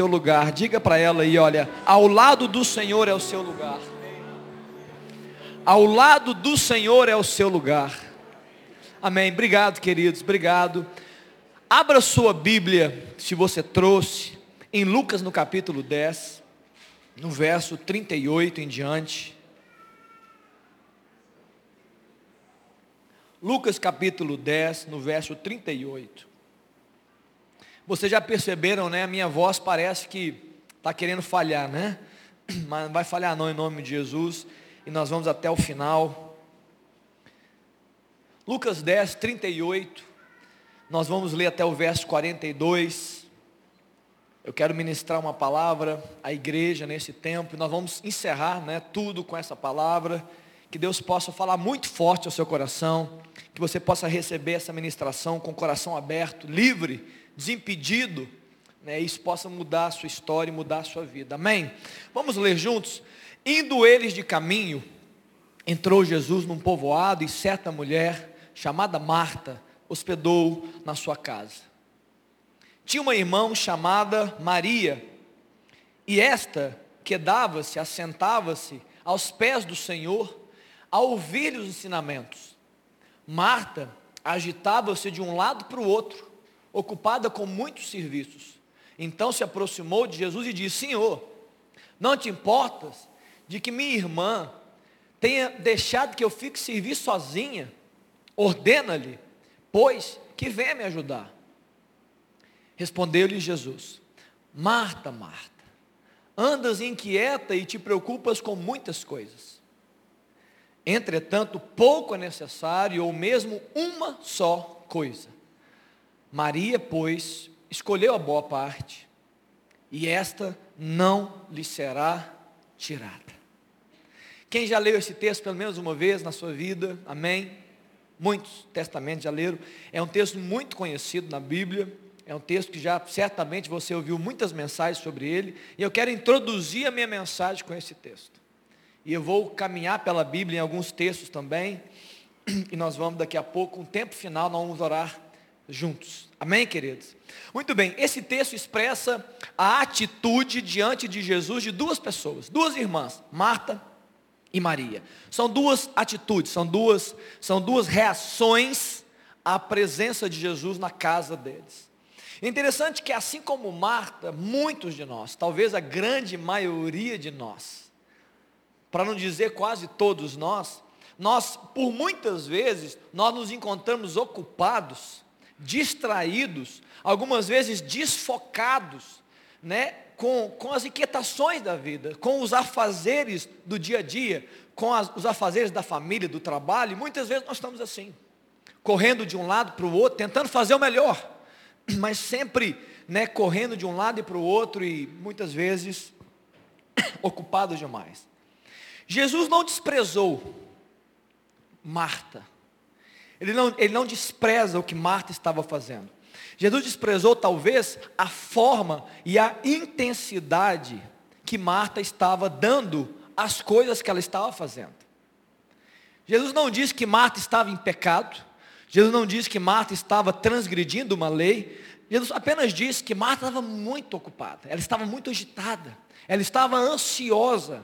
seu lugar. Diga para ela aí, olha, ao lado do Senhor é o seu lugar. Ao lado do Senhor é o seu lugar. Amém. Obrigado, queridos. Obrigado. Abra sua Bíblia, se você trouxe, em Lucas no capítulo 10, no verso 38 em diante. Lucas capítulo 10, no verso 38. Vocês já perceberam, né? A minha voz parece que está querendo falhar, né? Mas não vai falhar não em nome de Jesus. E nós vamos até o final. Lucas 10, 38. Nós vamos ler até o verso 42. Eu quero ministrar uma palavra à igreja nesse tempo. Nós vamos encerrar né, tudo com essa palavra. Que Deus possa falar muito forte ao seu coração que você possa receber essa ministração com o coração aberto, livre, desimpedido, né, isso possa mudar a sua história e mudar a sua vida. Amém? Vamos ler juntos? Indo eles de caminho, entrou Jesus num povoado e certa mulher, chamada Marta, hospedou na sua casa. Tinha uma irmã chamada Maria, e esta quedava-se, assentava-se aos pés do Senhor, a ouvir os ensinamentos. Marta agitava-se de um lado para o outro, ocupada com muitos serviços. Então se aproximou de Jesus e disse: Senhor, não te importas de que minha irmã tenha deixado que eu fique servir sozinha? Ordena-lhe, pois, que venha me ajudar. Respondeu-lhe Jesus: Marta, Marta, andas inquieta e te preocupas com muitas coisas Entretanto, pouco é necessário, ou mesmo uma só coisa. Maria, pois, escolheu a boa parte, e esta não lhe será tirada. Quem já leu esse texto pelo menos uma vez na sua vida, amém? Muitos testamentos já leram. É um texto muito conhecido na Bíblia. É um texto que já certamente você ouviu muitas mensagens sobre ele. E eu quero introduzir a minha mensagem com esse texto. E eu vou caminhar pela Bíblia em alguns textos também. E nós vamos daqui a pouco, um tempo final, nós vamos orar juntos. Amém, queridos? Muito bem, esse texto expressa a atitude diante de Jesus de duas pessoas, duas irmãs, Marta e Maria. São duas atitudes, são duas, são duas reações à presença de Jesus na casa deles. Interessante que assim como Marta, muitos de nós, talvez a grande maioria de nós, para não dizer quase todos nós, nós, por muitas vezes, nós nos encontramos ocupados, distraídos, algumas vezes desfocados, né, com, com as inquietações da vida, com os afazeres do dia a dia, com as, os afazeres da família, do trabalho, e muitas vezes nós estamos assim, correndo de um lado para o outro, tentando fazer o melhor, mas sempre né, correndo de um lado e para o outro e muitas vezes ocupados demais. Jesus não desprezou Marta. Ele não, ele não despreza o que Marta estava fazendo. Jesus desprezou talvez a forma e a intensidade que Marta estava dando às coisas que ela estava fazendo. Jesus não disse que Marta estava em pecado. Jesus não disse que Marta estava transgredindo uma lei. Jesus apenas disse que Marta estava muito ocupada. Ela estava muito agitada. Ela estava ansiosa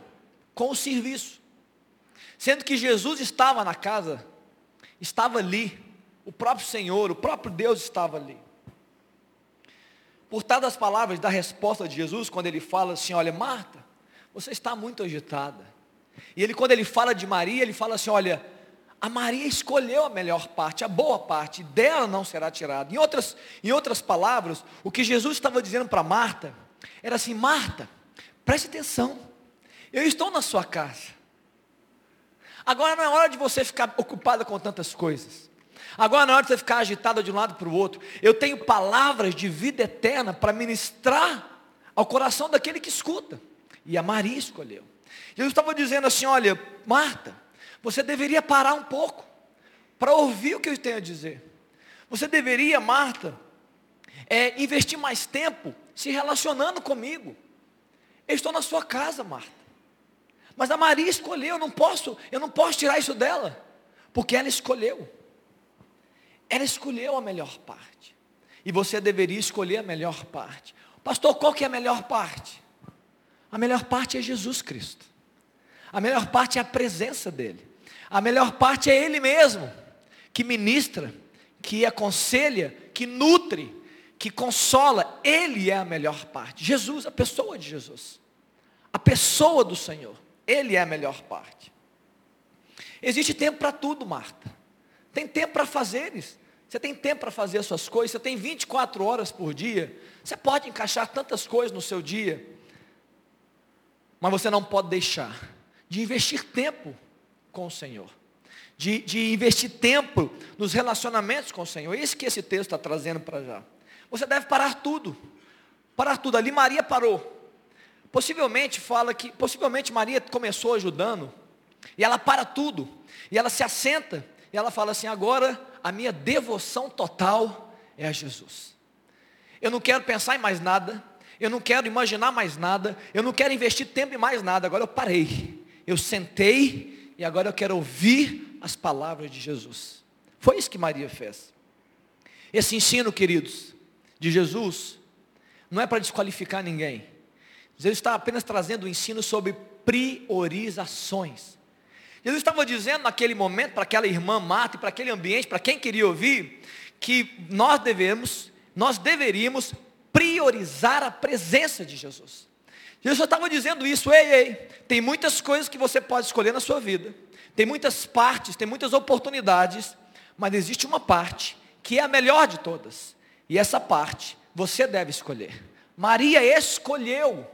com o serviço. Sendo que Jesus estava na casa, estava ali, o próprio Senhor, o próprio Deus estava ali. Por das palavras da resposta de Jesus, quando ele fala assim: Olha, Marta, você está muito agitada. E ele, quando ele fala de Maria, ele fala assim: Olha, a Maria escolheu a melhor parte, a boa parte, dela não será tirada. Em outras, em outras palavras, o que Jesus estava dizendo para Marta era assim: Marta, preste atenção. Eu estou na sua casa. Agora não é hora de você ficar ocupada com tantas coisas. Agora não é hora de você ficar agitada de um lado para o outro. Eu tenho palavras de vida eterna para ministrar ao coração daquele que escuta. E a Maria escolheu. Jesus estava dizendo assim: olha, Marta, você deveria parar um pouco para ouvir o que eu tenho a dizer. Você deveria, Marta, é, investir mais tempo se relacionando comigo. Eu estou na sua casa, Marta. Mas a Maria escolheu, eu não posso, eu não posso tirar isso dela, porque ela escolheu. Ela escolheu a melhor parte. E você deveria escolher a melhor parte. Pastor, qual que é a melhor parte? A melhor parte é Jesus Cristo. A melhor parte é a presença dele. A melhor parte é ele mesmo, que ministra, que aconselha, que nutre, que consola. Ele é a melhor parte. Jesus, a pessoa de Jesus. A pessoa do Senhor. Ele é a melhor parte. Existe tempo para tudo, Marta. Tem tempo para fazeres. Você tem tempo para fazer as suas coisas. Você tem 24 horas por dia. Você pode encaixar tantas coisas no seu dia. Mas você não pode deixar de investir tempo com o Senhor. De, de investir tempo nos relacionamentos com o Senhor. É isso que esse texto está trazendo para já. Você deve parar tudo. Parar tudo. Ali Maria parou. Possivelmente fala que, possivelmente Maria começou ajudando, e ela para tudo, e ela se assenta, e ela fala assim: agora a minha devoção total é a Jesus. Eu não quero pensar em mais nada, eu não quero imaginar mais nada, eu não quero investir tempo em mais nada, agora eu parei, eu sentei, e agora eu quero ouvir as palavras de Jesus. Foi isso que Maria fez. Esse ensino, queridos, de Jesus, não é para desqualificar ninguém. Jesus está apenas trazendo o um ensino sobre priorizações. Jesus estava dizendo naquele momento para aquela irmã Marta e para aquele ambiente, para quem queria ouvir, que nós devemos, nós deveríamos priorizar a presença de Jesus. Jesus estava dizendo isso, ei, ei, tem muitas coisas que você pode escolher na sua vida, tem muitas partes, tem muitas oportunidades, mas existe uma parte que é a melhor de todas, e essa parte você deve escolher. Maria escolheu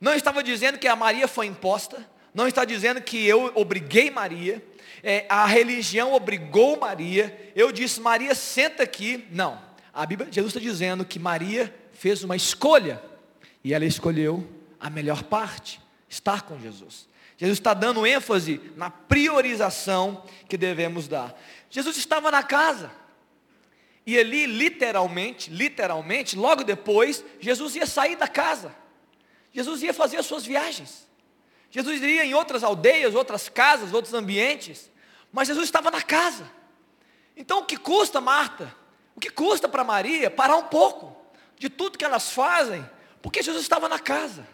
não estava dizendo que a Maria foi imposta, não está dizendo que eu obriguei Maria, é, a religião obrigou Maria, eu disse, Maria, senta aqui. Não, a Bíblia, Jesus está dizendo que Maria fez uma escolha, e ela escolheu a melhor parte, estar com Jesus. Jesus está dando ênfase na priorização que devemos dar. Jesus estava na casa, e ali, literalmente, literalmente, logo depois, Jesus ia sair da casa. Jesus ia fazer as suas viagens. Jesus iria em outras aldeias, outras casas, outros ambientes. Mas Jesus estava na casa. Então o que custa, Marta? O que custa para Maria parar um pouco de tudo que elas fazem? Porque Jesus estava na casa.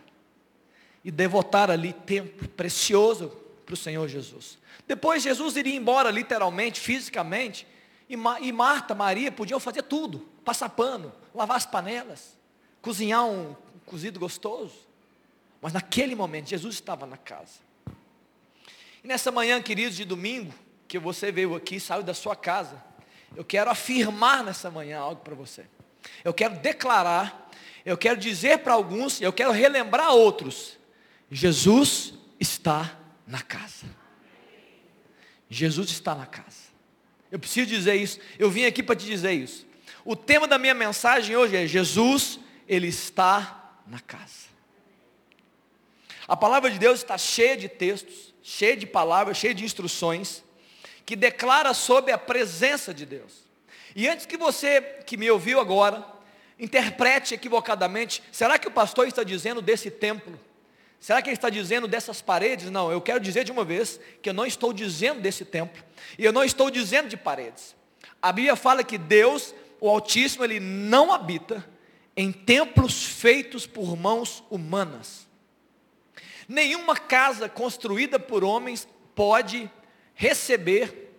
E devotar ali tempo precioso para o Senhor Jesus. Depois Jesus iria embora literalmente, fisicamente. E, e Marta, Maria podiam fazer tudo. Passar pano, lavar as panelas, cozinhar um cozido gostoso. Mas naquele momento, Jesus estava na casa. E nessa manhã, queridos, de domingo, que você veio aqui, saiu da sua casa, eu quero afirmar nessa manhã algo para você. Eu quero declarar, eu quero dizer para alguns, eu quero relembrar outros. Jesus está na casa. Jesus está na casa. Eu preciso dizer isso. Eu vim aqui para te dizer isso. O tema da minha mensagem hoje é Jesus, ele está na casa. A palavra de Deus está cheia de textos, cheia de palavras, cheia de instruções, que declara sobre a presença de Deus. E antes que você que me ouviu agora, interprete equivocadamente, será que o pastor está dizendo desse templo? Será que ele está dizendo dessas paredes? Não, eu quero dizer de uma vez que eu não estou dizendo desse templo, e eu não estou dizendo de paredes. A Bíblia fala que Deus, o Altíssimo, ele não habita em templos feitos por mãos humanas. Nenhuma casa construída por homens pode receber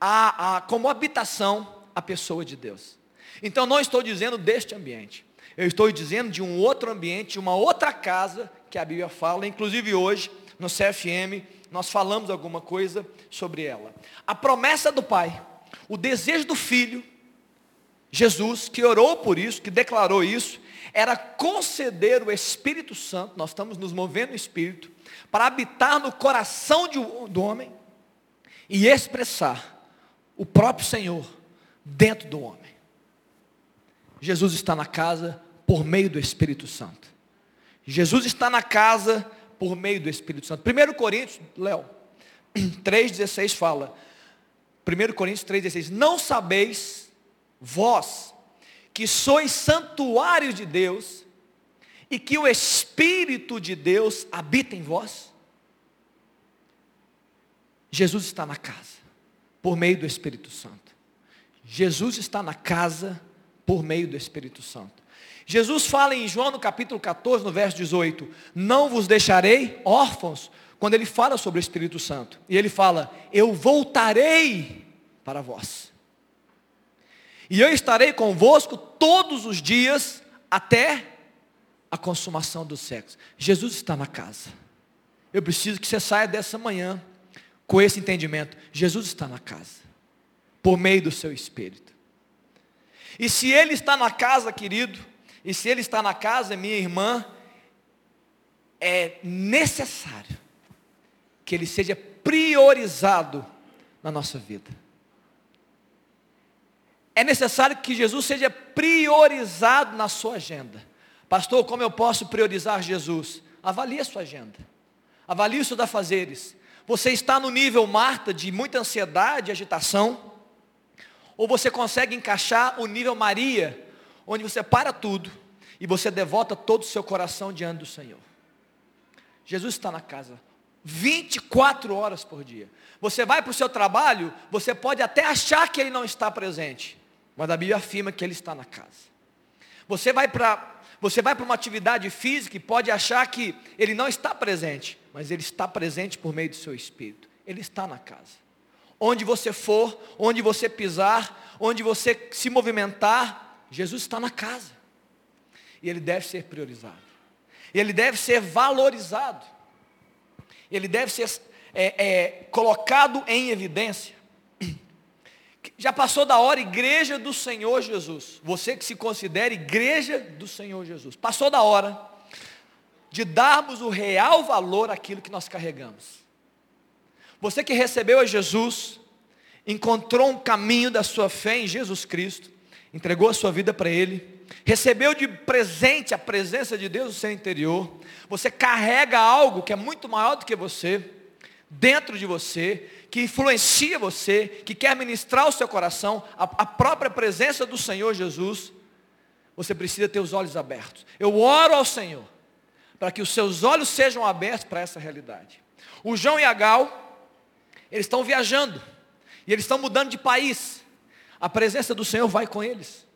a, a, como habitação a pessoa de Deus. Então não estou dizendo deste ambiente. Eu estou dizendo de um outro ambiente, uma outra casa que a Bíblia fala, inclusive hoje no CFM nós falamos alguma coisa sobre ela. A promessa do Pai, o desejo do Filho, Jesus, que orou por isso, que declarou isso, era conceder o Espírito Santo, nós estamos nos movendo no Espírito, para habitar no coração de, do homem e expressar o próprio Senhor dentro do homem. Jesus está na casa por meio do Espírito Santo. Jesus está na casa por meio do Espírito Santo. 1 Coríntios, Léo, 3,16 fala. 1 Coríntios 3,16. Não sabeis vós que sois santuário de Deus e que o Espírito de Deus habita em vós? Jesus está na casa, por meio do Espírito Santo. Jesus está na casa, por meio do Espírito Santo. Jesus fala em João no capítulo 14, no verso 18: Não vos deixarei órfãos, quando ele fala sobre o Espírito Santo. E ele fala: Eu voltarei para vós. E eu estarei convosco todos os dias até a consumação do sexo. Jesus está na casa. Eu preciso que você saia dessa manhã com esse entendimento. Jesus está na casa, por meio do seu Espírito. E se Ele está na casa, querido, e se Ele está na casa, minha irmã, é necessário que Ele seja priorizado na nossa vida. É necessário que Jesus seja priorizado na sua agenda. Pastor, como eu posso priorizar Jesus? Avalie a sua agenda. Avalie os seus afazeres. Você está no nível Marta de muita ansiedade e agitação? Ou você consegue encaixar o nível Maria, onde você para tudo e você devota todo o seu coração diante do Senhor. Jesus está na casa 24 horas por dia. Você vai para o seu trabalho, você pode até achar que ele não está presente, mas a Bíblia afirma que ele está na casa. Você vai para você vai para uma atividade física e pode achar que ele não está presente, mas ele está presente por meio do seu espírito. Ele está na casa. Onde você for, onde você pisar, onde você se movimentar, Jesus está na casa. E ele deve ser priorizado. Ele deve ser valorizado. Ele deve ser é, é, colocado em evidência. Já passou da hora, igreja do Senhor Jesus. Você que se considera igreja do Senhor Jesus. Passou da hora de darmos o real valor àquilo que nós carregamos. Você que recebeu a Jesus, encontrou um caminho da sua fé em Jesus Cristo, entregou a sua vida para Ele, recebeu de presente a presença de Deus no seu interior, você carrega algo que é muito maior do que você, dentro de você, que influencia você, que quer ministrar o seu coração, a, a própria presença do Senhor Jesus, você precisa ter os olhos abertos. Eu oro ao Senhor, para que os seus olhos sejam abertos para essa realidade. O João e a Gal, eles estão viajando. E eles estão mudando de país. A presença do Senhor vai com eles.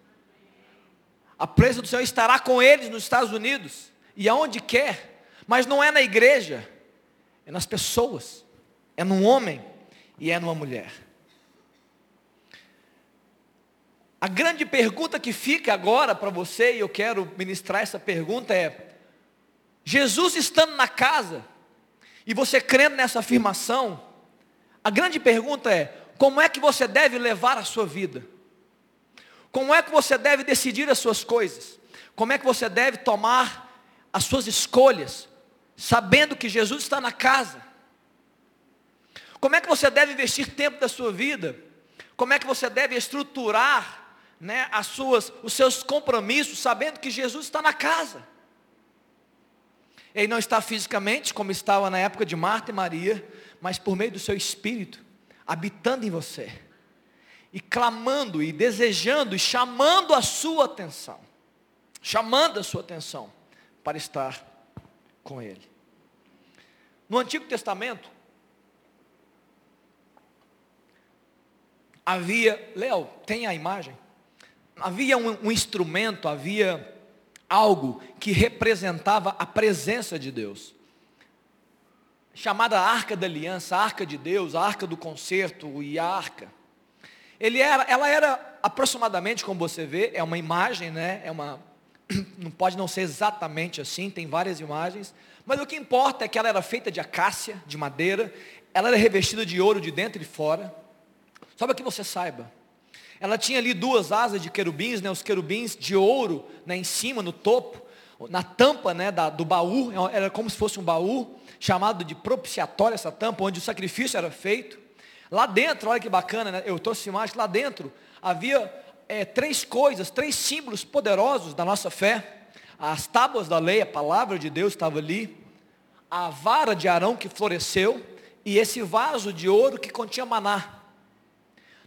A presença do Senhor estará com eles nos Estados Unidos e aonde quer. Mas não é na igreja, é nas pessoas. É num homem e é numa mulher. A grande pergunta que fica agora para você, e eu quero ministrar essa pergunta é: Jesus estando na casa, e você crendo nessa afirmação, a grande pergunta é: como é que você deve levar a sua vida? Como é que você deve decidir as suas coisas? Como é que você deve tomar as suas escolhas, sabendo que Jesus está na casa? Como é que você deve investir tempo da sua vida? Como é que você deve estruturar né, as suas, os seus compromissos, sabendo que Jesus está na casa? Ele não está fisicamente, como estava na época de Marta e Maria, mas por meio do seu espírito, habitando em você, e clamando, e desejando, e chamando a sua atenção, chamando a sua atenção para estar com Ele. No Antigo Testamento, havia, Léo, tem a imagem? Havia um, um instrumento, havia algo que representava a presença de Deus chamada Arca da Aliança, a Arca de Deus, a Arca do Concerto e a Arca. Ele era, ela era aproximadamente, como você vê, é uma imagem, né? É uma, não pode não ser exatamente assim, tem várias imagens, mas o que importa é que ela era feita de acácia, de madeira, ela era revestida de ouro de dentro e de fora. Só para que você saiba. Ela tinha ali duas asas de querubins, né, os querubins de ouro né, em cima, no topo, na tampa né, da, do baú, era como se fosse um baú, chamado de propiciatório, essa tampa, onde o sacrifício era feito. Lá dentro, olha que bacana, né? eu trouxe imagem, lá dentro havia é, três coisas, três símbolos poderosos da nossa fé. As tábuas da lei, a palavra de Deus estava ali, a vara de Arão que floresceu, e esse vaso de ouro que continha maná.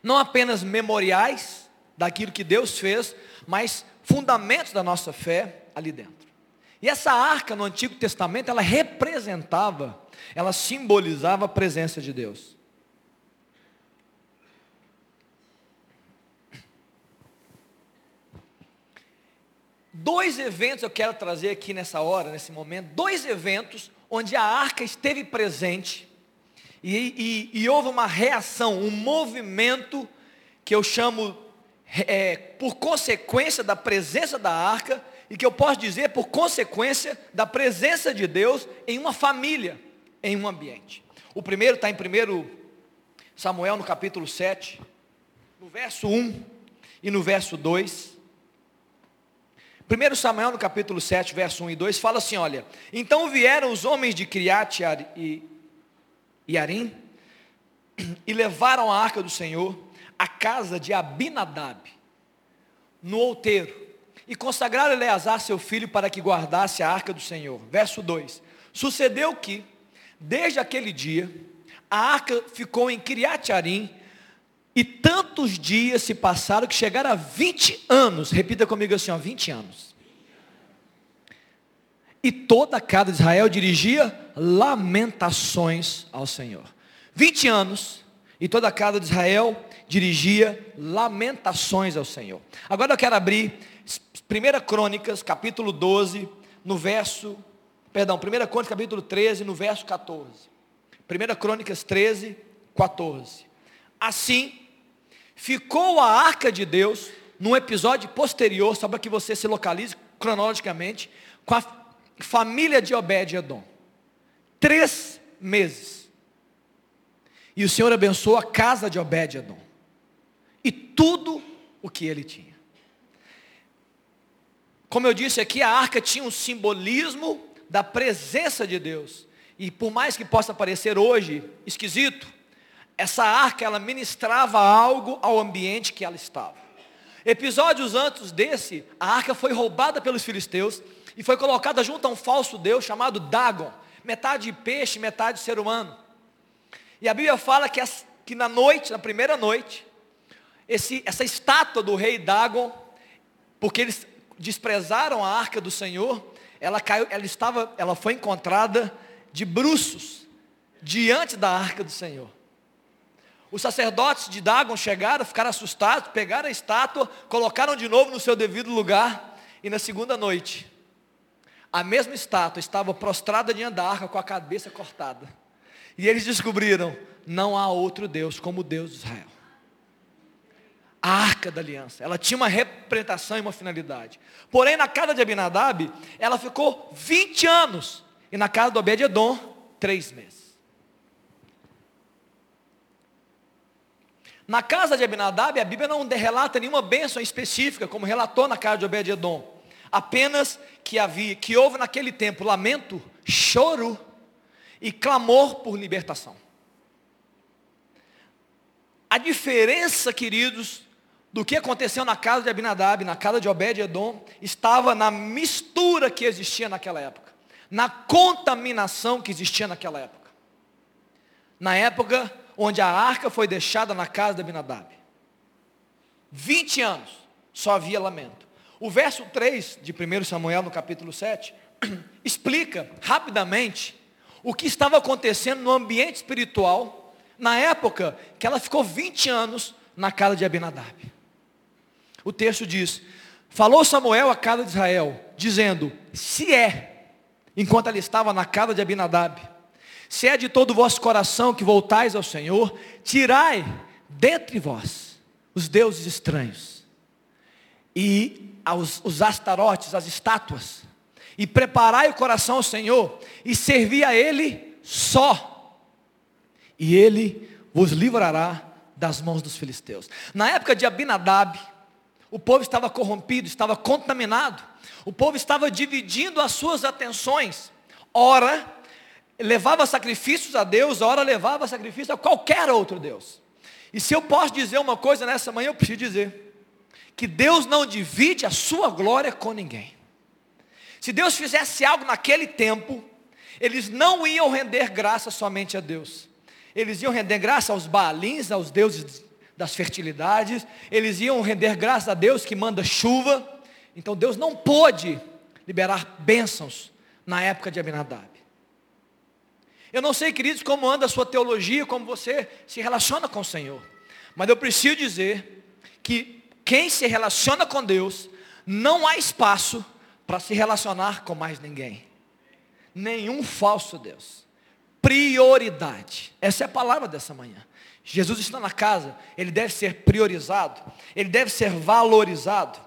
Não apenas memoriais daquilo que Deus fez, mas fundamentos da nossa fé ali dentro. E essa arca no Antigo Testamento, ela representava, ela simbolizava a presença de Deus. dois eventos eu quero trazer aqui nessa hora, nesse momento, dois eventos onde a arca esteve presente e, e, e houve uma reação, um movimento que eu chamo é, por consequência da presença da arca e que eu posso dizer por consequência da presença de Deus em uma família, em um ambiente. O primeiro está em 1 Samuel no capítulo 7, no verso 1 e no verso 2. 1 Samuel no capítulo 7, verso 1 e 2 fala assim: olha, então vieram os homens de Criat e Arim e levaram a arca do Senhor à casa de Abinadab, no outeiro, e consagraram Eleazar seu filho para que guardasse a arca do Senhor. Verso 2: Sucedeu que, desde aquele dia, a arca ficou em Criat Arim, e tantos dias se passaram que chegaram a 20 anos. Repita comigo assim, ó, 20 anos. E toda a casa de Israel dirigia lamentações ao Senhor. 20 anos, e toda a casa de Israel dirigia lamentações ao Senhor. Agora eu quero abrir 1 Crônicas, capítulo 12, no verso, perdão, 1 Crônicas, capítulo 13, no verso 14. 1 Crônicas 13, 14. Assim, ficou a arca de Deus, num episódio posterior, só para que você se localize cronologicamente, com a família de Obed-Edom. Três meses. E o Senhor abençoou a casa de Obed-Edom. E tudo o que ele tinha. Como eu disse aqui, a arca tinha um simbolismo da presença de Deus. E por mais que possa parecer hoje esquisito, essa arca ela ministrava algo ao ambiente que ela estava. Episódios antes desse, a arca foi roubada pelos filisteus e foi colocada junto a um falso deus chamado Dagon, metade peixe, metade ser humano. E a Bíblia fala que, que na noite, na primeira noite, esse, essa estátua do rei Dagon, porque eles desprezaram a arca do Senhor, ela caiu, ela estava, ela foi encontrada de bruços diante da arca do Senhor. Os sacerdotes de Dagon chegaram, ficaram assustados, pegaram a estátua, colocaram de novo no seu devido lugar, e na segunda noite, a mesma estátua estava prostrada diante da arca com a cabeça cortada. E eles descobriram: não há outro Deus como o Deus de Israel. A arca da aliança, ela tinha uma representação e uma finalidade. Porém, na casa de Abinadab, ela ficou 20 anos. E na casa do Obed-Edom, 3 meses. Na casa de Abinadab, a Bíblia não relata nenhuma bênção específica, como relatou na casa de Obed-Edom. Apenas que havia, que houve naquele tempo lamento, choro e clamor por libertação. A diferença, queridos, do que aconteceu na casa de Abinadab, na casa de Obed-Edom, estava na mistura que existia naquela época, na contaminação que existia naquela época. Na época onde a arca foi deixada na casa de Abinadab. 20 anos, só havia lamento. O verso 3 de 1 Samuel, no capítulo 7, explica rapidamente o que estava acontecendo no ambiente espiritual, na época que ela ficou 20 anos na casa de Abinadab. O texto diz: Falou Samuel à casa de Israel, dizendo: Se é, enquanto ela estava na casa de Abinadab, se é de todo o vosso coração que voltais ao Senhor, tirai dentre vós os deuses estranhos e aos, os astarotes, as estátuas, e preparai o coração ao Senhor e servi a Ele só, e Ele vos livrará das mãos dos filisteus. Na época de Abinadab, o povo estava corrompido, estava contaminado, o povo estava dividindo as suas atenções, ora levava sacrifícios a Deus, a hora levava sacrifício a qualquer outro Deus. E se eu posso dizer uma coisa nessa manhã, eu preciso dizer que Deus não divide a sua glória com ninguém. Se Deus fizesse algo naquele tempo, eles não iam render graça somente a Deus. Eles iam render graça aos Baalins, aos deuses das fertilidades, eles iam render graça a Deus que manda chuva. Então Deus não pôde liberar bênçãos na época de Abinadab. Eu não sei, queridos, como anda a sua teologia, como você se relaciona com o Senhor. Mas eu preciso dizer que quem se relaciona com Deus não há espaço para se relacionar com mais ninguém. Nenhum falso Deus. Prioridade. Essa é a palavra dessa manhã. Jesus está na casa, ele deve ser priorizado, ele deve ser valorizado.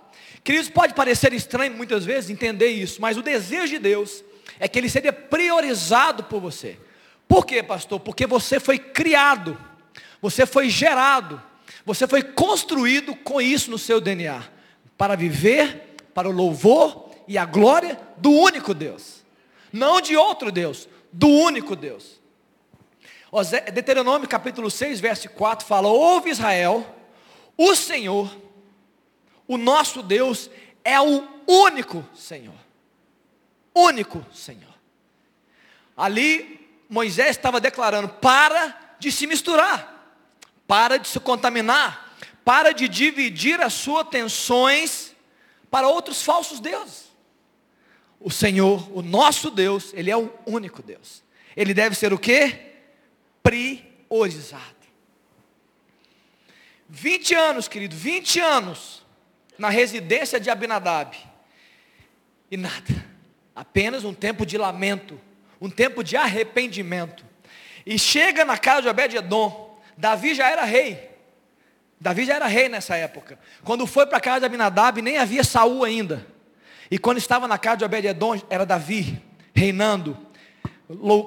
Queridos, pode parecer estranho muitas vezes entender isso, mas o desejo de Deus é que ele seja priorizado por você. Por quê, pastor? Porque você foi criado, você foi gerado, você foi construído com isso no seu DNA, para viver para o louvor e a glória do único Deus, não de outro Deus, do único Deus. Deuteronômio capítulo 6, verso 4 fala: Ouve Israel, o Senhor, o nosso Deus, é o único Senhor. Único Senhor. Ali Moisés estava declarando: para de se misturar, para de se contaminar, para de dividir as suas atenções para outros falsos deuses. O Senhor, o nosso Deus, Ele é o único Deus. Ele deve ser o que? Priorizado. 20 anos, querido, 20 anos na residência de Abinadab. E nada. Apenas um tempo de lamento, um tempo de arrependimento. E chega na casa de Obed-edom. Davi já era rei. Davi já era rei nessa época. Quando foi para a casa de Abinadab, nem havia Saul ainda. E quando estava na casa de Obed-edom, era Davi, reinando,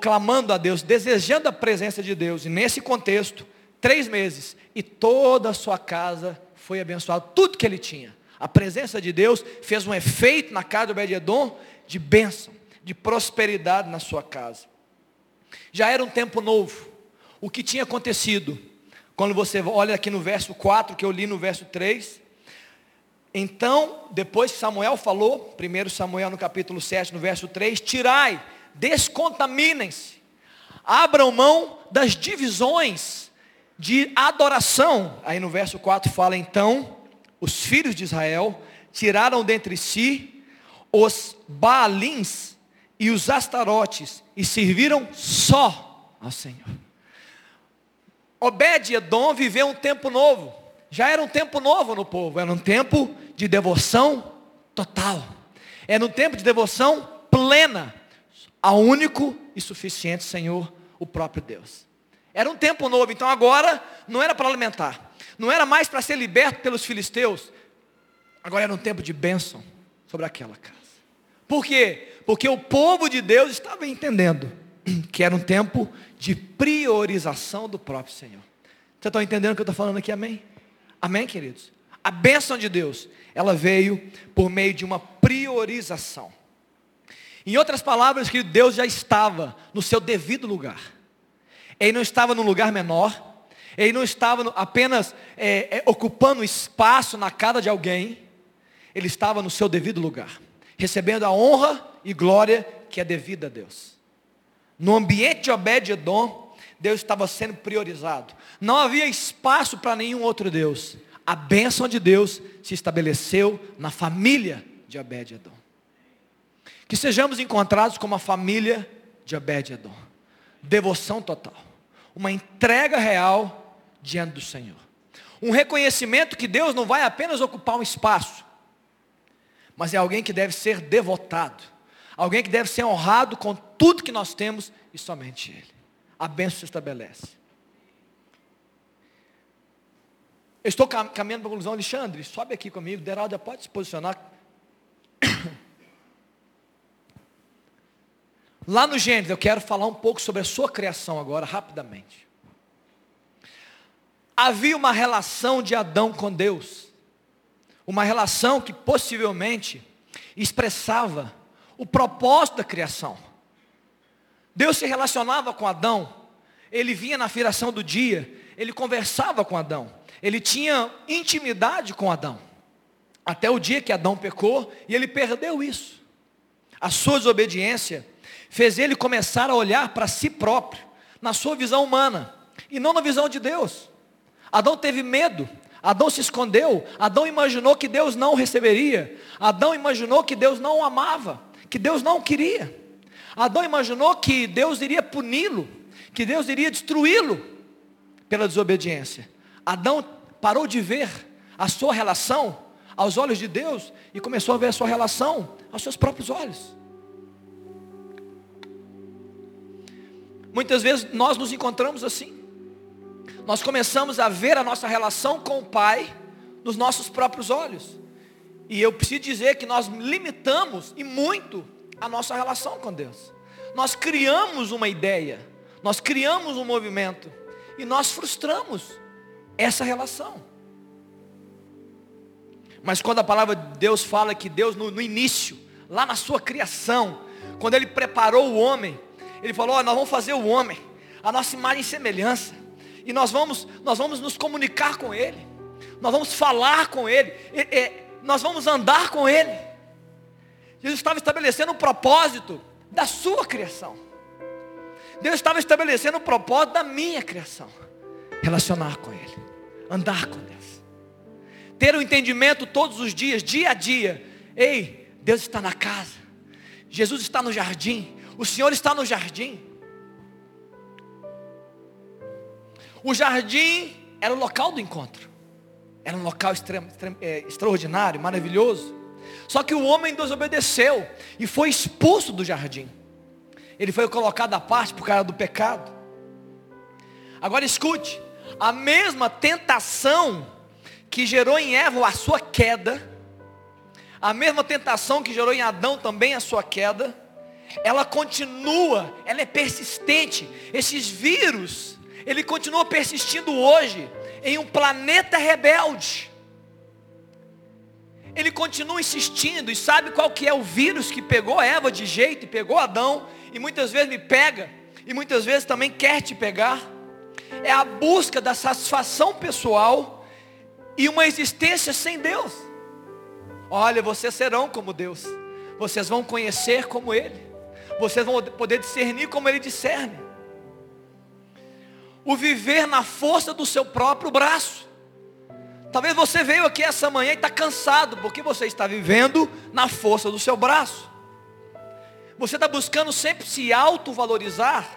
clamando a Deus, desejando a presença de Deus. E nesse contexto, três meses, e toda a sua casa foi abençoada, tudo que ele tinha. A presença de Deus fez um efeito na casa de Obed-edom de bênção, de prosperidade na sua casa. Já era um tempo novo. O que tinha acontecido? Quando você olha aqui no verso 4, que eu li no verso 3. Então, depois que Samuel falou, 1 Samuel no capítulo 7, no verso 3, tirai, descontaminem-se, abram mão das divisões de adoração. Aí no verso 4 fala, então, os filhos de Israel tiraram dentre si os Baalins e os Astarotes e serviram só ao Senhor. Obed-Edom viveu um tempo novo. Já era um tempo novo no povo. Era um tempo de devoção total. Era um tempo de devoção plena ao único e suficiente Senhor, o próprio Deus. Era um tempo novo. Então agora não era para alimentar. Não era mais para ser liberto pelos filisteus. Agora era um tempo de bênção sobre aquela casa. Por quê? Porque o povo de Deus estava entendendo que era um tempo de priorização do próprio Senhor. Vocês estão entendendo o que eu estou falando aqui? Amém? Amém, queridos? A bênção de Deus, ela veio por meio de uma priorização. Em outras palavras, que Deus já estava no seu devido lugar. Ele não estava num lugar menor. Ele não estava apenas é, é, ocupando espaço na casa de alguém. Ele estava no seu devido lugar. Recebendo a honra e glória que é devida a Deus. No ambiente de Obed-Edom, Deus estava sendo priorizado. Não havia espaço para nenhum outro Deus. A bênção de Deus se estabeleceu na família de Obed-Edom. Que sejamos encontrados como a família de Obed-Edom. Devoção total. Uma entrega real diante do Senhor. Um reconhecimento que Deus não vai apenas ocupar um espaço, mas é alguém que deve ser devotado Alguém que deve ser honrado com tudo que nós temos e somente Ele. A bênção se estabelece. Eu estou caminhando para a conclusão, Alexandre, sobe aqui comigo, Deralda pode se posicionar. Lá no Gênesis, eu quero falar um pouco sobre a sua criação agora, rapidamente. Havia uma relação de Adão com Deus, uma relação que possivelmente expressava o propósito da criação. Deus se relacionava com Adão, ele vinha na firação do dia, ele conversava com Adão, ele tinha intimidade com Adão. Até o dia que Adão pecou e ele perdeu isso. A sua desobediência fez ele começar a olhar para si próprio, na sua visão humana, e não na visão de Deus. Adão teve medo, Adão se escondeu, Adão imaginou que Deus não o receberia, Adão imaginou que Deus não o amava que Deus não queria. Adão imaginou que Deus iria puni-lo, que Deus iria destruí-lo pela desobediência. Adão parou de ver a sua relação, aos olhos de Deus e começou a ver a sua relação aos seus próprios olhos. Muitas vezes nós nos encontramos assim. Nós começamos a ver a nossa relação com o Pai nos nossos próprios olhos. E eu preciso dizer que nós limitamos e muito a nossa relação com Deus. Nós criamos uma ideia, nós criamos um movimento e nós frustramos essa relação. Mas quando a palavra de Deus fala que Deus no, no início, lá na sua criação, quando Ele preparou o homem, Ele falou: oh, nós vamos fazer o homem, a nossa imagem e semelhança, e nós vamos, nós vamos nos comunicar com Ele, nós vamos falar com Ele, e, e, nós vamos andar com Ele. Jesus estava estabelecendo um propósito da sua criação. Deus estava estabelecendo o propósito da minha criação. Relacionar com Ele, andar com Deus ter o um entendimento todos os dias, dia a dia. Ei, Deus está na casa. Jesus está no jardim. O Senhor está no jardim. O jardim era o local do encontro. Era um local é, extraordinário, maravilhoso. Só que o homem desobedeceu e foi expulso do jardim. Ele foi colocado à parte por causa do pecado. Agora escute, a mesma tentação que gerou em Eva a sua queda, a mesma tentação que gerou em Adão também a sua queda, ela continua, ela é persistente. Esses vírus, ele continua persistindo hoje em um planeta rebelde. Ele continua insistindo e sabe qual que é o vírus que pegou Eva de jeito e pegou Adão e muitas vezes me pega e muitas vezes também quer te pegar. É a busca da satisfação pessoal e uma existência sem Deus. Olha, vocês serão como Deus. Vocês vão conhecer como Ele. Vocês vão poder discernir como Ele discerne. O viver na força do seu próprio braço. Talvez você veio aqui essa manhã e está cansado, porque você está vivendo na força do seu braço. Você está buscando sempre se autovalorizar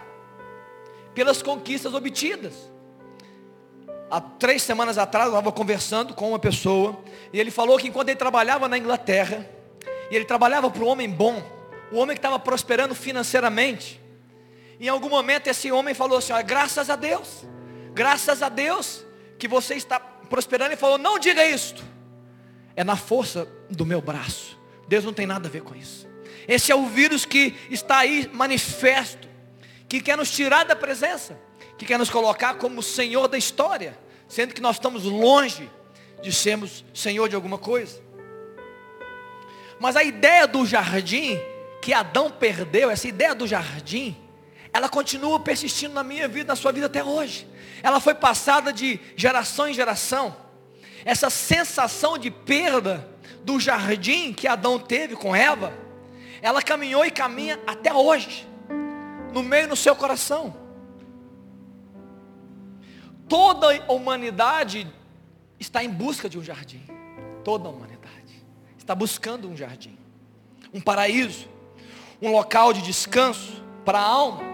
pelas conquistas obtidas há três semanas atrás, eu estava conversando com uma pessoa, e ele falou que enquanto ele trabalhava na Inglaterra, e ele trabalhava para um homem bom, o homem que estava prosperando financeiramente, em algum momento esse homem falou assim, olha, graças a Deus, graças a Deus que você está prosperando, e falou, não diga isto, é na força do meu braço, Deus não tem nada a ver com isso. Esse é o vírus que está aí manifesto, que quer nos tirar da presença, que quer nos colocar como Senhor da história sendo que nós estamos longe de sermos Senhor de alguma coisa. Mas a ideia do jardim, que Adão perdeu, essa ideia do jardim, ela continua persistindo na minha vida, na sua vida até hoje. Ela foi passada de geração em geração. Essa sensação de perda do jardim que Adão teve com Eva, ela caminhou e caminha até hoje, no meio do seu coração. Toda a humanidade está em busca de um jardim. Toda a humanidade está buscando um jardim, um paraíso, um local de descanso para a alma,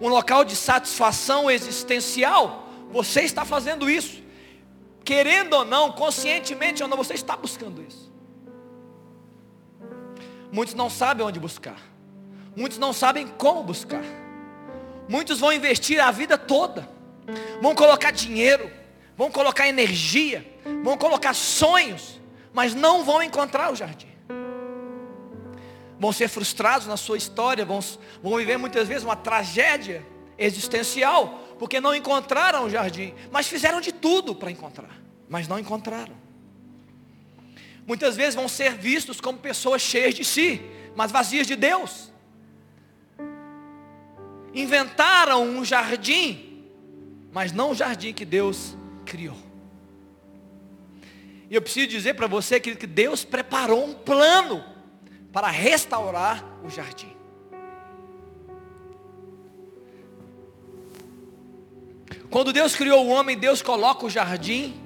um local de satisfação existencial. Você está fazendo isso, querendo ou não, conscientemente ou não, você está buscando isso. Muitos não sabem onde buscar, muitos não sabem como buscar, muitos vão investir a vida toda. Vão colocar dinheiro, vão colocar energia, vão colocar sonhos, mas não vão encontrar o jardim. Vão ser frustrados na sua história, vão, vão viver muitas vezes uma tragédia existencial, porque não encontraram o jardim, mas fizeram de tudo para encontrar, mas não encontraram. Muitas vezes vão ser vistos como pessoas cheias de si, mas vazias de Deus. Inventaram um jardim mas não o jardim que Deus criou. E eu preciso dizer para você que Deus preparou um plano para restaurar o jardim. Quando Deus criou o homem, Deus coloca o jardim,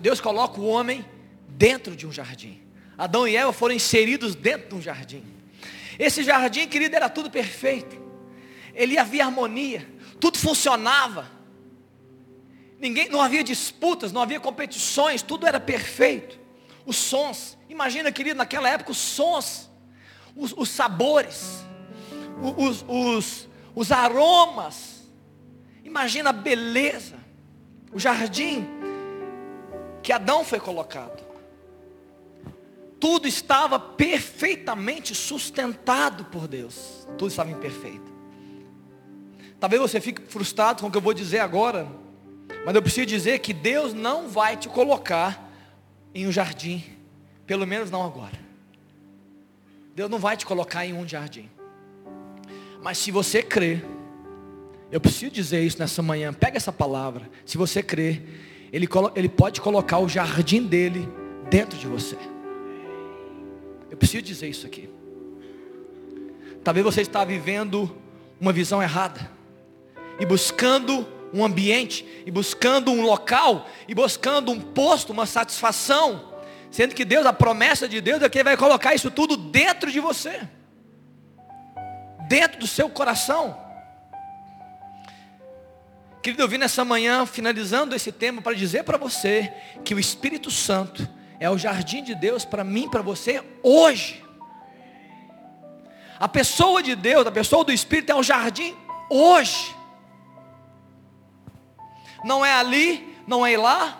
Deus coloca o homem dentro de um jardim. Adão e Eva foram inseridos dentro de um jardim. Esse jardim, querido, era tudo perfeito. Ele havia harmonia, tudo funcionava. Ninguém, não havia disputas, não havia competições, tudo era perfeito. os sons. Imagina, querido, naquela época os sons, os, os sabores, os, os, os aromas. Imagina a beleza, o jardim que Adão foi colocado. Tudo estava perfeitamente sustentado por Deus. Tudo estava imperfeito. Talvez você fique frustrado com o que eu vou dizer agora, mas eu preciso dizer que Deus não vai te colocar em um jardim, pelo menos não agora. Deus não vai te colocar em um jardim. Mas se você crer, eu preciso dizer isso nessa manhã, pega essa palavra. Se você crer, ele, ele pode colocar o jardim dele dentro de você. Eu preciso dizer isso aqui. Talvez você está vivendo uma visão errada e buscando um ambiente, e buscando um local, e buscando um posto, uma satisfação, sendo que Deus, a promessa de Deus é que Ele vai colocar isso tudo dentro de você, dentro do seu coração. Querido, eu vim nessa manhã, finalizando esse tema, para dizer para você que o Espírito Santo é o jardim de Deus para mim, para você, hoje. A pessoa de Deus, a pessoa do Espírito é o jardim hoje não é ali, não é lá.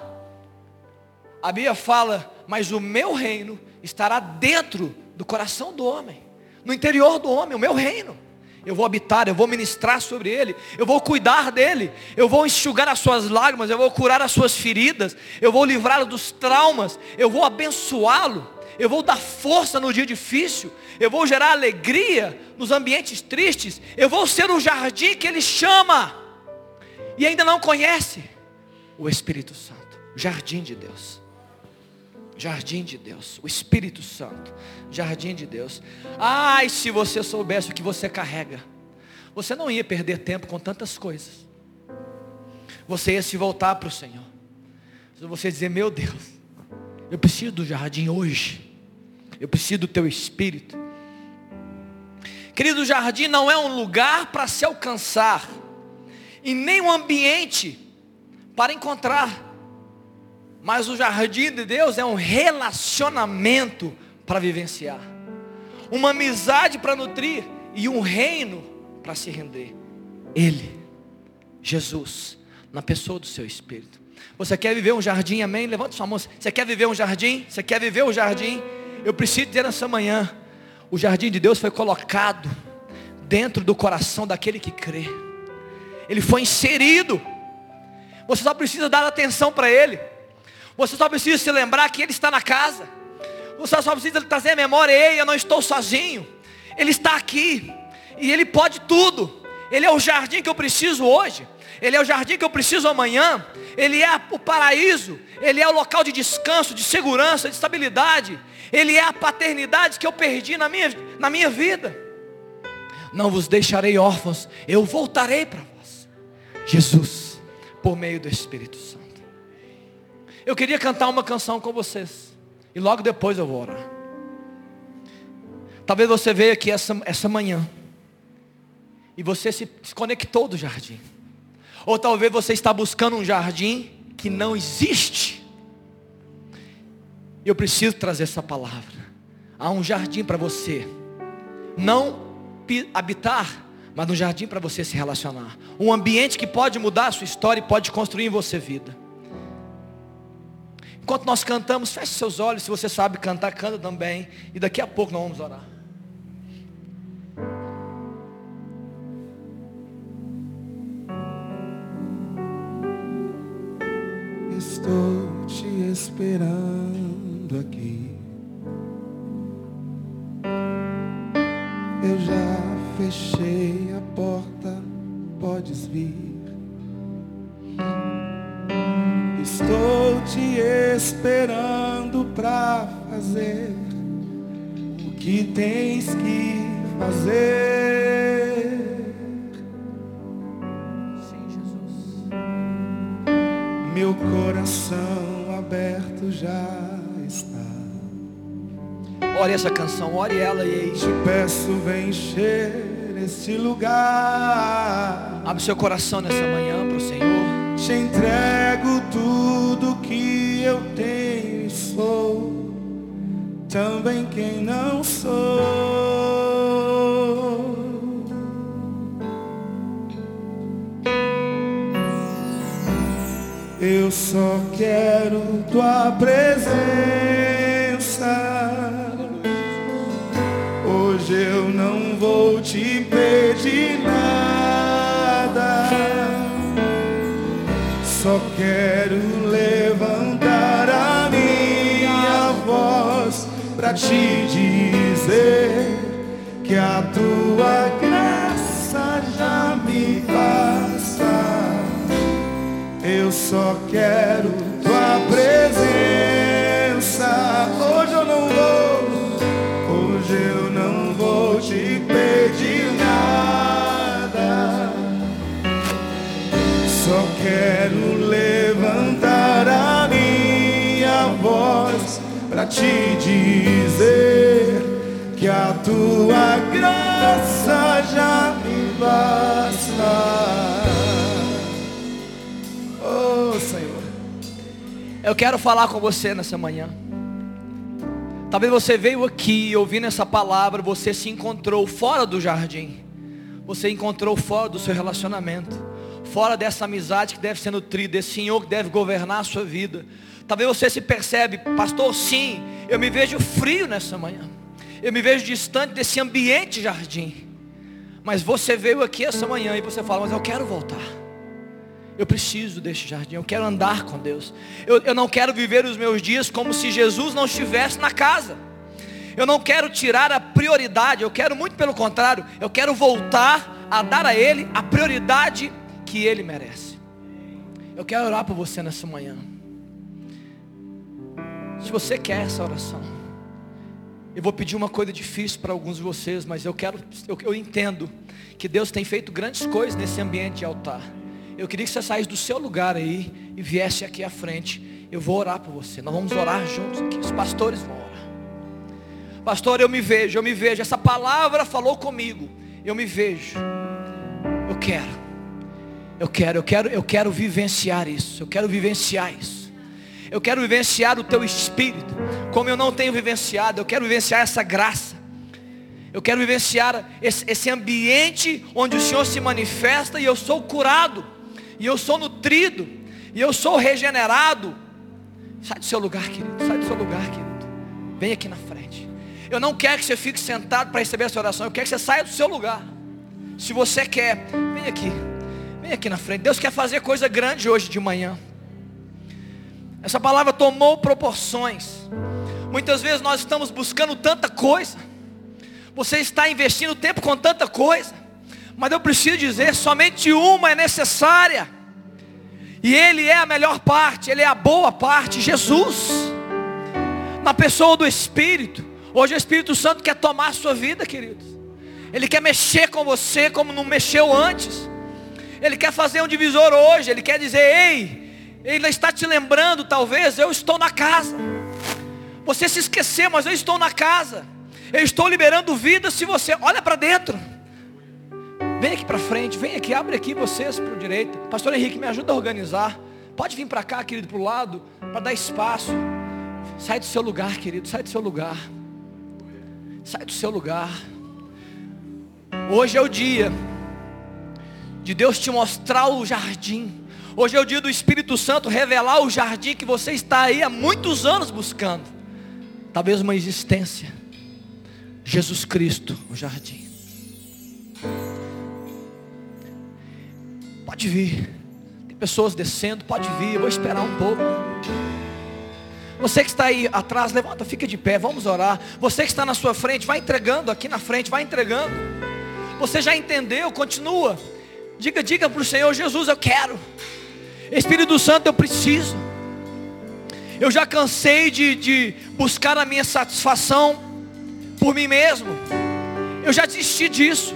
A Bíblia fala, mas o meu reino estará dentro do coração do homem, no interior do homem, o meu reino. Eu vou habitar, eu vou ministrar sobre ele, eu vou cuidar dele, eu vou enxugar as suas lágrimas, eu vou curar as suas feridas, eu vou livrá-lo dos traumas, eu vou abençoá-lo, eu vou dar força no dia difícil, eu vou gerar alegria nos ambientes tristes, eu vou ser o jardim que ele chama e ainda não conhece o Espírito Santo, jardim de Deus. Jardim de Deus, o Espírito Santo, jardim de Deus. Ai, se você soubesse o que você carrega, você não ia perder tempo com tantas coisas. Você ia se voltar para o Senhor. Você dizer, meu Deus, eu preciso do jardim hoje. Eu preciso do teu espírito. Querido, o jardim não é um lugar para se alcançar e nem um ambiente para encontrar. Mas o jardim de Deus é um relacionamento para vivenciar, uma amizade para nutrir e um reino para se render. Ele, Jesus, na pessoa do seu Espírito. Você quer viver um jardim, amém? Levanta sua mão. Você quer viver um jardim? Você quer viver um jardim? Eu preciso dizer nessa manhã: o jardim de Deus foi colocado dentro do coração daquele que crê ele foi inserido. Você só precisa dar atenção para ele. Você só precisa se lembrar que ele está na casa. Você só precisa trazer a memória, ei, eu não estou sozinho. Ele está aqui. E ele pode tudo. Ele é o jardim que eu preciso hoje. Ele é o jardim que eu preciso amanhã. Ele é o paraíso. Ele é o local de descanso, de segurança, de estabilidade. Ele é a paternidade que eu perdi na minha, na minha vida. Não vos deixarei órfãos. Eu voltarei para Jesus, por meio do Espírito Santo. Eu queria cantar uma canção com vocês. E logo depois eu vou orar. Talvez você veja aqui essa, essa manhã. E você se desconectou do jardim. Ou talvez você está buscando um jardim que não existe. Eu preciso trazer essa palavra. Há um jardim para você. Não habitar mas no jardim para você se relacionar. Um ambiente que pode mudar a sua história e pode construir em você vida. Enquanto nós cantamos, feche seus olhos. Se você sabe cantar, canta também. E daqui a pouco nós vamos orar. Estou te esperando aqui. Eu já fechei a porta, podes vir. Estou te esperando pra fazer o que tens que fazer. Sim, Jesus. Meu coração aberto já Ore essa canção, ore ela e. Te peço, vem encher este lugar. Abre seu coração nessa manhã para o Senhor. Te entrego tudo que eu tenho e sou. também quem não sou. Eu só quero tua presença. Quero levantar a minha voz para te dizer que a tua graça já me basta. Eu só quero tua presença. Hoje eu não vou, hoje eu não vou te pedir nada. Só quero te dizer que a tua graça já me basta. Oh Senhor, Eu quero falar com você nessa manhã. Talvez você veio aqui ouvindo essa palavra, você se encontrou fora do jardim. Você encontrou fora do seu relacionamento, fora dessa amizade que deve ser nutrida, desse Senhor que deve governar a sua vida. Talvez você se percebe, pastor, sim, eu me vejo frio nessa manhã. Eu me vejo distante desse ambiente jardim. Mas você veio aqui essa manhã e você fala, mas eu quero voltar. Eu preciso deste jardim, eu quero andar com Deus. Eu, eu não quero viver os meus dias como se Jesus não estivesse na casa. Eu não quero tirar a prioridade, eu quero muito pelo contrário, eu quero voltar a dar a Ele a prioridade que Ele merece. Eu quero orar por você nessa manhã. Se você quer essa oração, eu vou pedir uma coisa difícil para alguns de vocês, mas eu quero, eu, eu entendo que Deus tem feito grandes coisas nesse ambiente de altar. Eu queria que você saísse do seu lugar aí e viesse aqui à frente. Eu vou orar por você. Nós vamos orar juntos aqui. Os pastores vão orar. Pastor, eu me vejo, eu me vejo. Essa palavra falou comigo. Eu me vejo. Eu quero. Eu quero, eu quero, eu quero vivenciar isso. Eu quero vivenciar isso. Eu quero vivenciar o teu espírito, como eu não tenho vivenciado. Eu quero vivenciar essa graça. Eu quero vivenciar esse, esse ambiente onde o Senhor se manifesta e eu sou curado, e eu sou nutrido, e eu sou regenerado. Sai do seu lugar, querido. Sai do seu lugar, querido. Vem aqui na frente. Eu não quero que você fique sentado para receber essa oração. Eu quero que você saia do seu lugar. Se você quer, vem aqui. Vem aqui na frente. Deus quer fazer coisa grande hoje de manhã. Essa palavra tomou proporções. Muitas vezes nós estamos buscando tanta coisa. Você está investindo tempo com tanta coisa. Mas eu preciso dizer, somente uma é necessária. E Ele é a melhor parte, Ele é a boa parte, Jesus. Na pessoa do Espírito. Hoje o Espírito Santo quer tomar a sua vida, queridos. Ele quer mexer com você como não mexeu antes. Ele quer fazer um divisor hoje. Ele quer dizer, ei, Ele está te lembrando, talvez, eu estou na casa. Você se esqueceu, mas eu estou na casa. Eu estou liberando vida se você olha para dentro. Vem aqui para frente, vem aqui, abre aqui vocês para o direito. Pastor Henrique, me ajuda a organizar. Pode vir para cá, querido, para o lado, para dar espaço. Sai do seu lugar, querido, sai do seu lugar. Sai do seu lugar. Hoje é o dia de Deus te mostrar o jardim. Hoje é o dia do Espírito Santo revelar o jardim que você está aí há muitos anos buscando. Talvez uma existência. Jesus Cristo, o jardim. Pode vir. Tem pessoas descendo, pode vir. Eu vou esperar um pouco. Você que está aí atrás, levanta, fica de pé, vamos orar. Você que está na sua frente, vai entregando aqui na frente, vai entregando. Você já entendeu? Continua. Diga, diga para o Senhor Jesus, eu quero. Espírito Santo, eu preciso. Eu já cansei de, de buscar a minha satisfação por mim mesmo. Eu já desisti disso.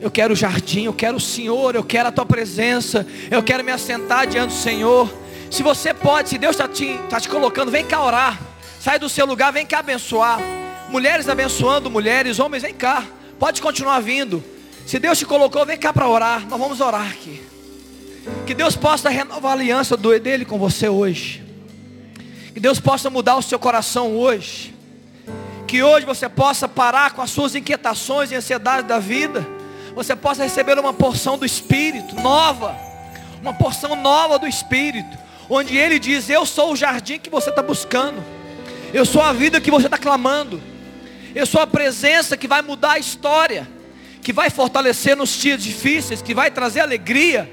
Eu quero o jardim, eu quero o Senhor, eu quero a tua presença, eu quero me assentar diante do Senhor. Se você pode, se Deus está te, tá te colocando, vem cá orar. Sai do seu lugar, vem cá abençoar. Mulheres abençoando mulheres, homens, vem cá. Pode continuar vindo. Se Deus te colocou, vem cá para orar. Nós vamos orar aqui. Que Deus possa renovar a aliança dele com você hoje. Que Deus possa mudar o seu coração hoje. Que hoje você possa parar com as suas inquietações e ansiedades da vida. Você possa receber uma porção do Espírito nova. Uma porção nova do Espírito. Onde Ele diz: Eu sou o jardim que você está buscando. Eu sou a vida que você está clamando. Eu sou a presença que vai mudar a história. Que vai fortalecer nos dias difíceis. Que vai trazer alegria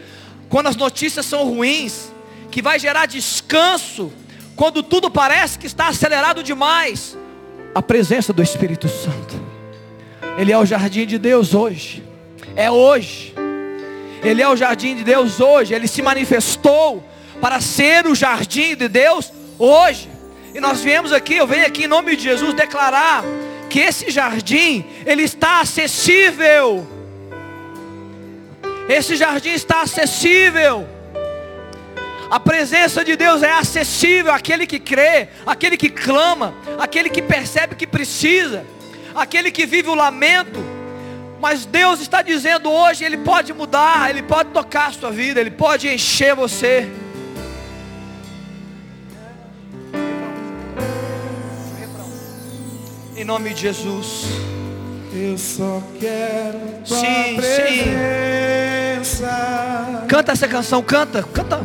quando as notícias são ruins. Que vai gerar descanso quando tudo parece que está acelerado demais a presença do Espírito Santo. Ele é o jardim de Deus hoje. É hoje. Ele é o jardim de Deus hoje. Ele se manifestou para ser o jardim de Deus hoje. E nós viemos aqui, eu venho aqui em nome de Jesus declarar que esse jardim, ele está acessível. Esse jardim está acessível. A presença de Deus é acessível àquele que crê, àquele que clama, àquele que percebe que precisa, àquele que vive o lamento. Mas Deus está dizendo hoje, Ele pode mudar, Ele pode tocar a sua vida, Ele pode encher você. Em nome de Jesus. Eu só quero Sim, sim. Canta essa canção, canta, canta.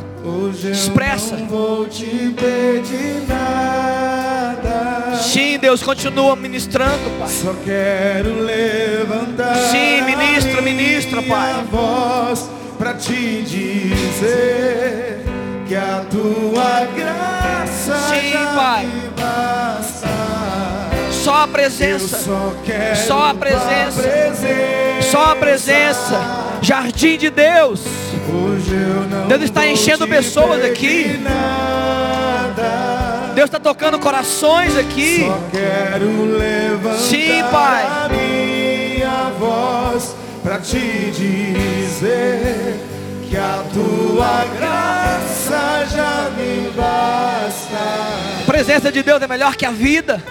Expressa. não vou te pedir nada. Sim, Deus, continua ministrando, Pai. Só quero levantar Sim, ministra, ministra, Pai. voz para te dizer que a tua graça Sim, Pai. Só a presença. só Só a presença. Só a presença. Jardim de Deus. Deus está enchendo pessoas aqui. Deus está tocando corações aqui. Sim, Pai. a minha voz para te dizer que a tua graça já me basta. A presença de Deus é melhor que a vida.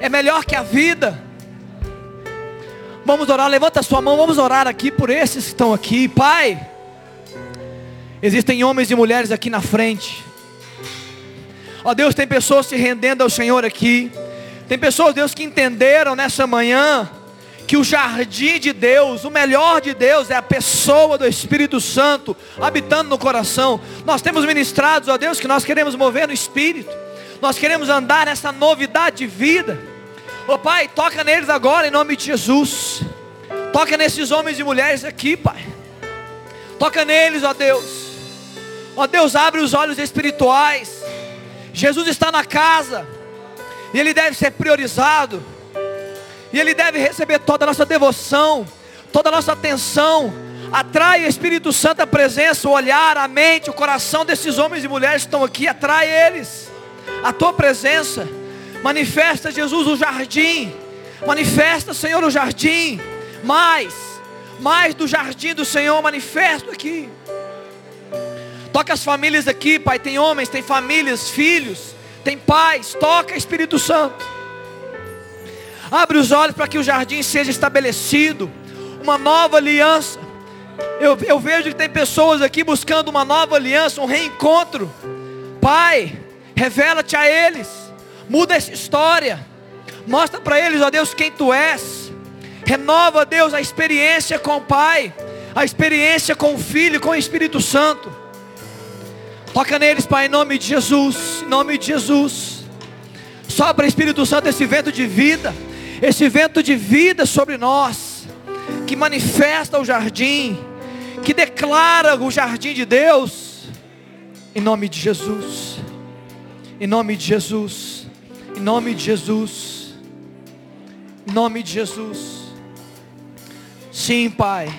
É melhor que a vida. Vamos orar, levanta a sua mão, vamos orar aqui por esses que estão aqui. Pai, existem homens e mulheres aqui na frente. Ó Deus, tem pessoas se rendendo ao Senhor aqui. Tem pessoas, Deus, que entenderam nessa manhã que o jardim de Deus, o melhor de Deus é a pessoa do Espírito Santo habitando no coração. Nós temos ministrados, ó Deus, que nós queremos mover no Espírito. Nós queremos andar nessa novidade de vida. Ô Pai, toca neles agora em nome de Jesus. Toca nesses homens e mulheres aqui, Pai. Toca neles, ó Deus. Ó Deus, abre os olhos espirituais. Jesus está na casa. E Ele deve ser priorizado. E Ele deve receber toda a nossa devoção, toda a nossa atenção. Atrai o Espírito Santo a presença, o olhar, a mente, o coração desses homens e mulheres que estão aqui. Atrai eles. A tua presença. Manifesta, Jesus, o jardim. Manifesta, Senhor, o jardim. Mais, mais do jardim do Senhor, manifesto aqui. Toca as famílias aqui, Pai. Tem homens, tem famílias, filhos, tem pais. Toca, Espírito Santo. Abre os olhos para que o jardim seja estabelecido. Uma nova aliança. Eu, eu vejo que tem pessoas aqui buscando uma nova aliança, um reencontro. Pai, revela-te a eles. Muda essa história. Mostra para eles, ó Deus, quem tu és. Renova, Deus, a experiência com o Pai, a experiência com o Filho, com o Espírito Santo. Toca neles, Pai, em nome de Jesus, em nome de Jesus. Sopra, Espírito Santo, esse vento de vida, esse vento de vida sobre nós, que manifesta o jardim, que declara o jardim de Deus, em nome de Jesus, em nome de Jesus, em nome de Jesus, em nome de Jesus. Sim, Pai.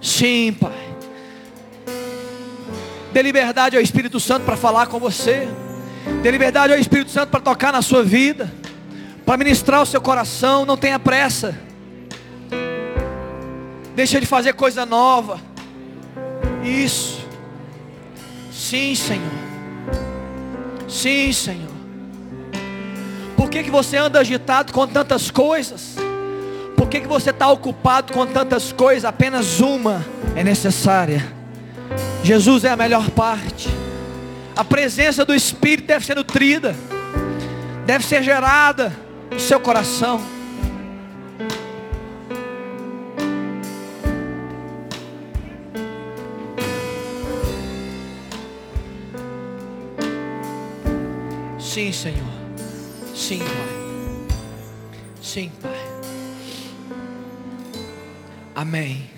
Sim, Pai. Dê liberdade ao Espírito Santo para falar com você. Dê liberdade ao Espírito Santo para tocar na sua vida. Para ministrar o seu coração. Não tenha pressa. Deixa ele fazer coisa nova. Isso. Sim, Senhor. Sim, Senhor. Que, que você anda agitado com tantas coisas? Por que, que você está ocupado com tantas coisas? Apenas uma é necessária. Jesus é a melhor parte. A presença do Espírito deve ser nutrida. deve ser gerada no seu coração. Sim, Senhor. Sim, Pai. Sim, Pai. Amém.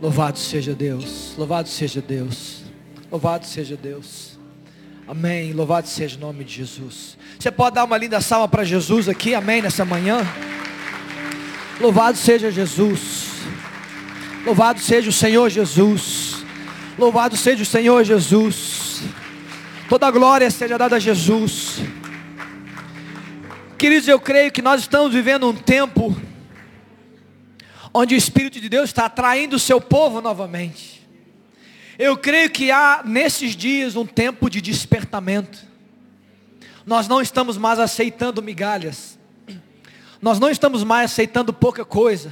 Louvado seja Deus. Louvado seja Deus. Louvado seja Deus. Amém. Louvado seja o nome de Jesus. Você pode dar uma linda salva para Jesus aqui, amém, nessa manhã. Louvado seja Jesus. Louvado seja o Senhor Jesus. Louvado seja o Senhor Jesus. Toda glória seja dada a Jesus. Queridos, eu creio que nós estamos vivendo um tempo onde o Espírito de Deus está atraindo o seu povo novamente. Eu creio que há nesses dias um tempo de despertamento. Nós não estamos mais aceitando migalhas. Nós não estamos mais aceitando pouca coisa.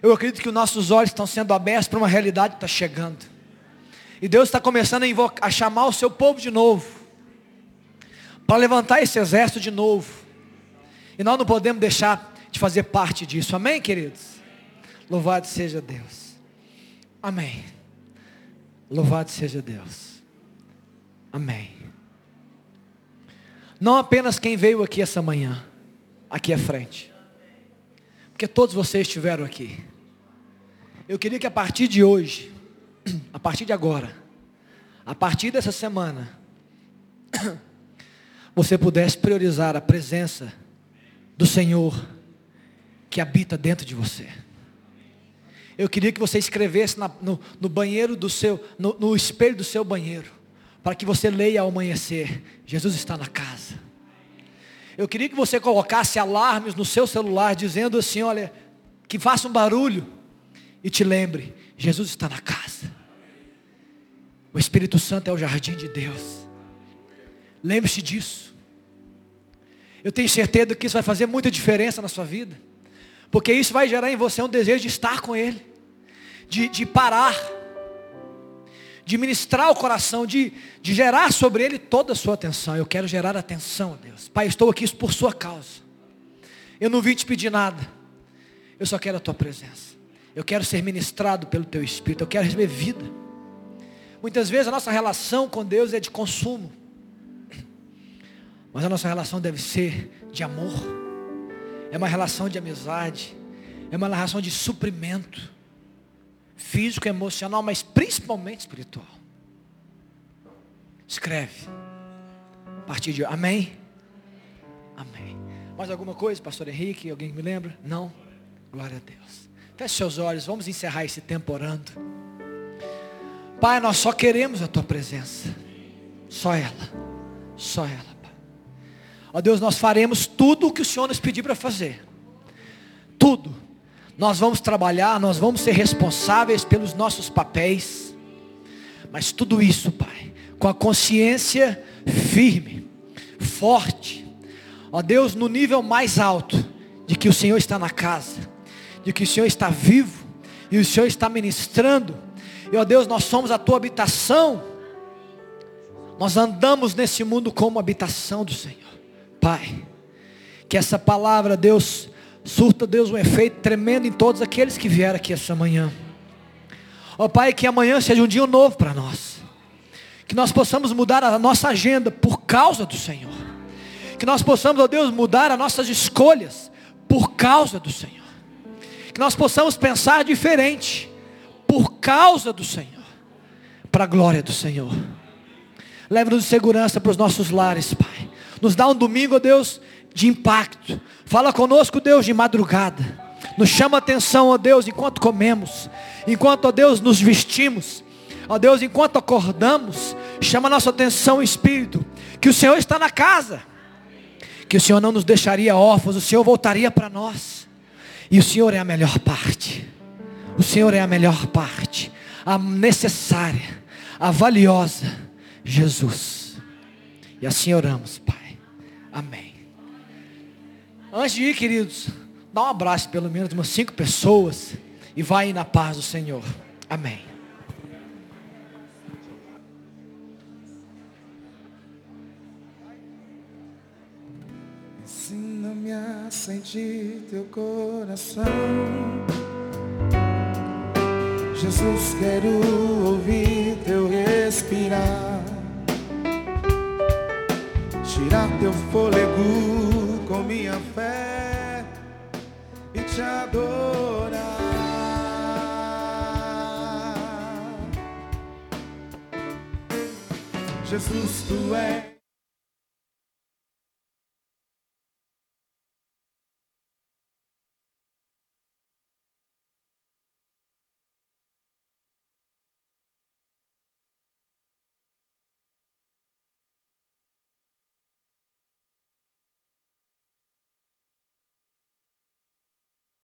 Eu acredito que os nossos olhos estão sendo abertos para uma realidade que está chegando. E Deus está começando a, invocar, a chamar o seu povo de novo. Para levantar esse exército de novo. E nós não podemos deixar de fazer parte disso. Amém, queridos? Louvado seja Deus. Amém. Louvado seja Deus. Amém. Não apenas quem veio aqui essa manhã, aqui à frente. Porque todos vocês estiveram aqui. Eu queria que a partir de hoje, a partir de agora, a partir dessa semana, você pudesse priorizar a presença do Senhor que habita dentro de você. Eu queria que você escrevesse na, no, no, banheiro do seu, no, no espelho do seu banheiro, para que você leia ao amanhecer, Jesus está na casa. Eu queria que você colocasse alarmes no seu celular, dizendo assim, olha, que faça um barulho e te lembre, Jesus está na casa. O Espírito Santo é o jardim de Deus. Lembre-se disso. Eu tenho certeza que isso vai fazer muita diferença na sua vida. Porque isso vai gerar em você um desejo de estar com Ele. De, de parar. De ministrar o coração. De, de gerar sobre Ele toda a sua atenção. Eu quero gerar atenção Deus. Pai, estou aqui por sua causa. Eu não vim te pedir nada. Eu só quero a tua presença. Eu quero ser ministrado pelo teu Espírito. Eu quero receber vida. Muitas vezes a nossa relação com Deus é de consumo. Mas a nossa relação deve ser de amor. É uma relação de amizade. É uma relação de suprimento. Físico, emocional, mas principalmente espiritual. Escreve. A partir de Amém? Amém. Mais alguma coisa, pastor Henrique? Alguém me lembra? Não? Glória a Deus. Feche seus olhos, vamos encerrar esse tempo orando. Pai, nós só queremos a tua presença. Só ela. Só ela. Ó Deus, nós faremos tudo o que o Senhor nos pedir para fazer. Tudo. Nós vamos trabalhar, nós vamos ser responsáveis pelos nossos papéis. Mas tudo isso, Pai, com a consciência firme, forte. Ó Deus, no nível mais alto de que o Senhor está na casa, de que o Senhor está vivo e o Senhor está ministrando e ó Deus, nós somos a tua habitação. Nós andamos nesse mundo como habitação do Senhor. Pai, que essa palavra, Deus, surta, Deus, um efeito tremendo em todos aqueles que vieram aqui essa manhã. Ó Pai, que amanhã seja um dia novo para nós. Que nós possamos mudar a nossa agenda por causa do Senhor. Que nós possamos, ó Deus, mudar as nossas escolhas por causa do Senhor. Que nós possamos pensar diferente por causa do Senhor, para a glória do Senhor. Leva-nos de segurança para os nossos lares, Pai. Nos dá um domingo, ó Deus, de impacto. Fala conosco, Deus, de madrugada. Nos chama atenção, ó Deus, enquanto comemos, enquanto, ó Deus, nos vestimos. Ó Deus, enquanto acordamos, chama nossa atenção, Espírito, que o Senhor está na casa. Que o Senhor não nos deixaria órfãos, o Senhor voltaria para nós. E o Senhor é a melhor parte. O Senhor é a melhor parte, a necessária, a valiosa, Jesus. E assim oramos, Pai. Amém. Antes de ir, queridos, dá um abraço pelo menos umas cinco pessoas e vai na paz do Senhor. Amém. sentir teu coração. Jesus, quero ouvir teu respirar. Tirar teu fôlego com minha fé e te adorar. Jesus, tu és